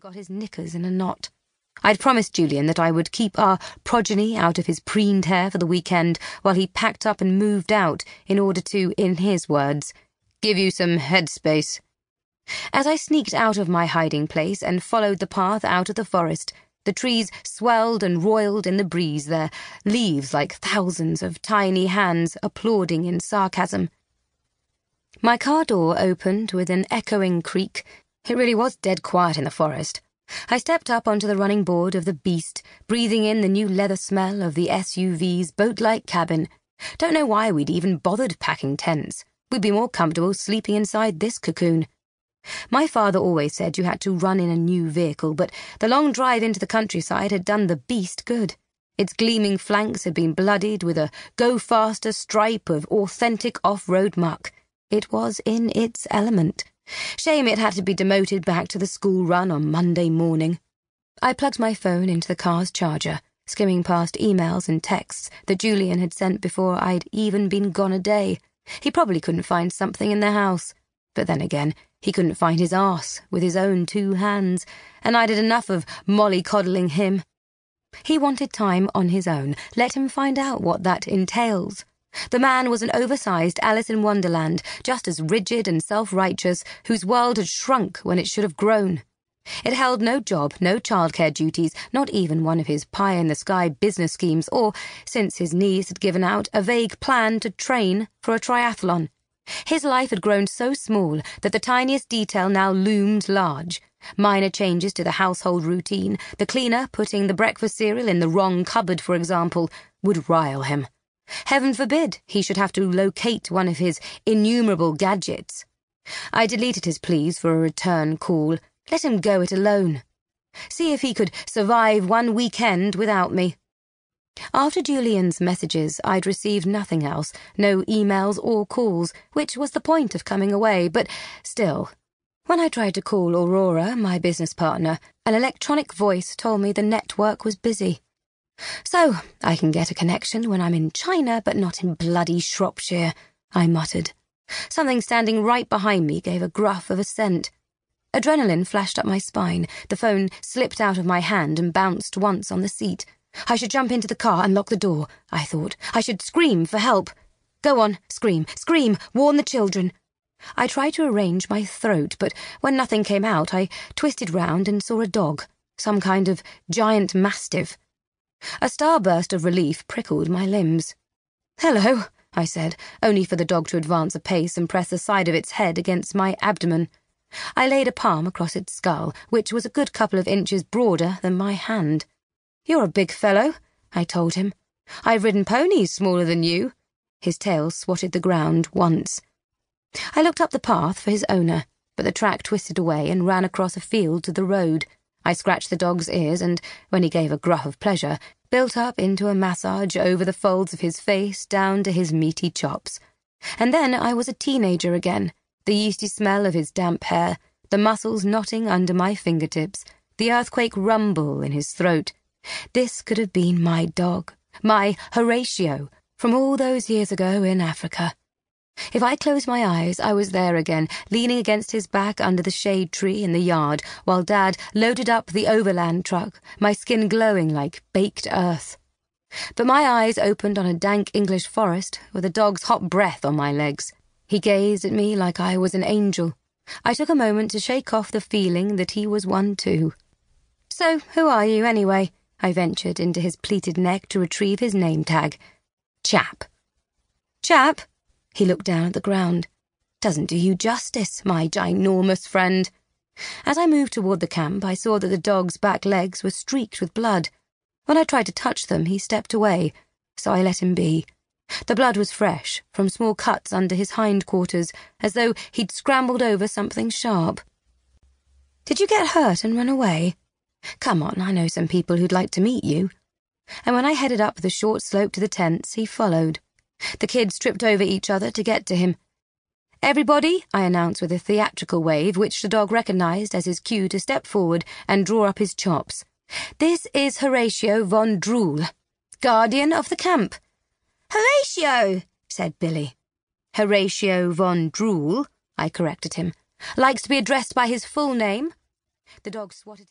got his knickers in a knot. I'd promised Julian that I would keep our progeny out of his preened hair for the weekend while he packed up and moved out in order to, in his words, give you some headspace. As I sneaked out of my hiding place and followed the path out of the forest, the trees swelled and roiled in the breeze, their leaves like thousands of tiny hands applauding in sarcasm. My car door opened with an echoing creak. It really was dead quiet in the forest. I stepped up onto the running board of the beast, breathing in the new leather smell of the SUV's boat like cabin. Don't know why we'd even bothered packing tents. We'd be more comfortable sleeping inside this cocoon. My father always said you had to run in a new vehicle, but the long drive into the countryside had done the beast good. Its gleaming flanks had been bloodied with a go faster stripe of authentic off road muck. It was in its element. Shame it had to be demoted back to the school run on Monday morning. I plugged my phone into the car's charger, skimming past emails and texts that Julian had sent before I'd even been gone a day. He probably couldn't find something in the house. But then again, he couldn't find his arse with his own two hands, and I'd had enough of mollycoddling him. He wanted time on his own. Let him find out what that entails. The man was an oversized Alice in Wonderland, just as rigid and self righteous, whose world had shrunk when it should have grown. It held no job, no childcare duties, not even one of his pie in the sky business schemes, or, since his knees had given out, a vague plan to train for a triathlon. His life had grown so small that the tiniest detail now loomed large. Minor changes to the household routine, the cleaner putting the breakfast cereal in the wrong cupboard, for example, would rile him. Heaven forbid he should have to locate one of his innumerable gadgets. I deleted his pleas for a return call. Let him go it alone. See if he could survive one weekend without me. After Julian's messages, I'd received nothing else, no emails or calls, which was the point of coming away, but still. When I tried to call Aurora, my business partner, an electronic voice told me the network was busy. So, I can get a connection when I'm in China, but not in bloody Shropshire, I muttered. Something standing right behind me gave a gruff of assent. Adrenaline flashed up my spine. The phone slipped out of my hand and bounced once on the seat. I should jump into the car and lock the door, I thought. I should scream for help. Go on, scream, scream, warn the children. I tried to arrange my throat, but when nothing came out, I twisted round and saw a dog, some kind of giant mastiff. A starburst of relief prickled my limbs. Hello, I said, only for the dog to advance a pace and press the side of its head against my abdomen. I laid a palm across its skull, which was a good couple of inches broader than my hand. You're a big fellow, I told him. I've ridden ponies smaller than you. His tail swatted the ground once. I looked up the path for his owner, but the track twisted away and ran across a field to the road. I scratched the dog's ears and, when he gave a gruff of pleasure, built up into a massage over the folds of his face down to his meaty chops. And then I was a teenager again, the yeasty smell of his damp hair, the muscles knotting under my fingertips, the earthquake rumble in his throat, this could have been my dog, my Horatio, from all those years ago in Africa. If I closed my eyes, I was there again, leaning against his back under the shade tree in the yard, while Dad loaded up the overland truck, my skin glowing like baked earth. But my eyes opened on a dank English forest with a dog's hot breath on my legs. He gazed at me like I was an angel. I took a moment to shake off the feeling that he was one too. So, who are you, anyway? I ventured into his pleated neck to retrieve his name tag. Chap. Chap? He looked down at the ground. Doesn't do you justice, my ginormous friend. As I moved toward the camp, I saw that the dog's back legs were streaked with blood. When I tried to touch them, he stepped away, so I let him be. The blood was fresh, from small cuts under his hindquarters, as though he'd scrambled over something sharp. Did you get hurt and run away? Come on, I know some people who'd like to meet you. And when I headed up the short slope to the tents, he followed. The kids tripped over each other to get to him. Everybody, I announced with a theatrical wave, which the dog recognized as his cue to step forward and draw up his chops. This is Horatio von Drool, guardian of the camp. Horatio, said Billy. Horatio von Drool, I corrected him, likes to be addressed by his full name. The dog swatted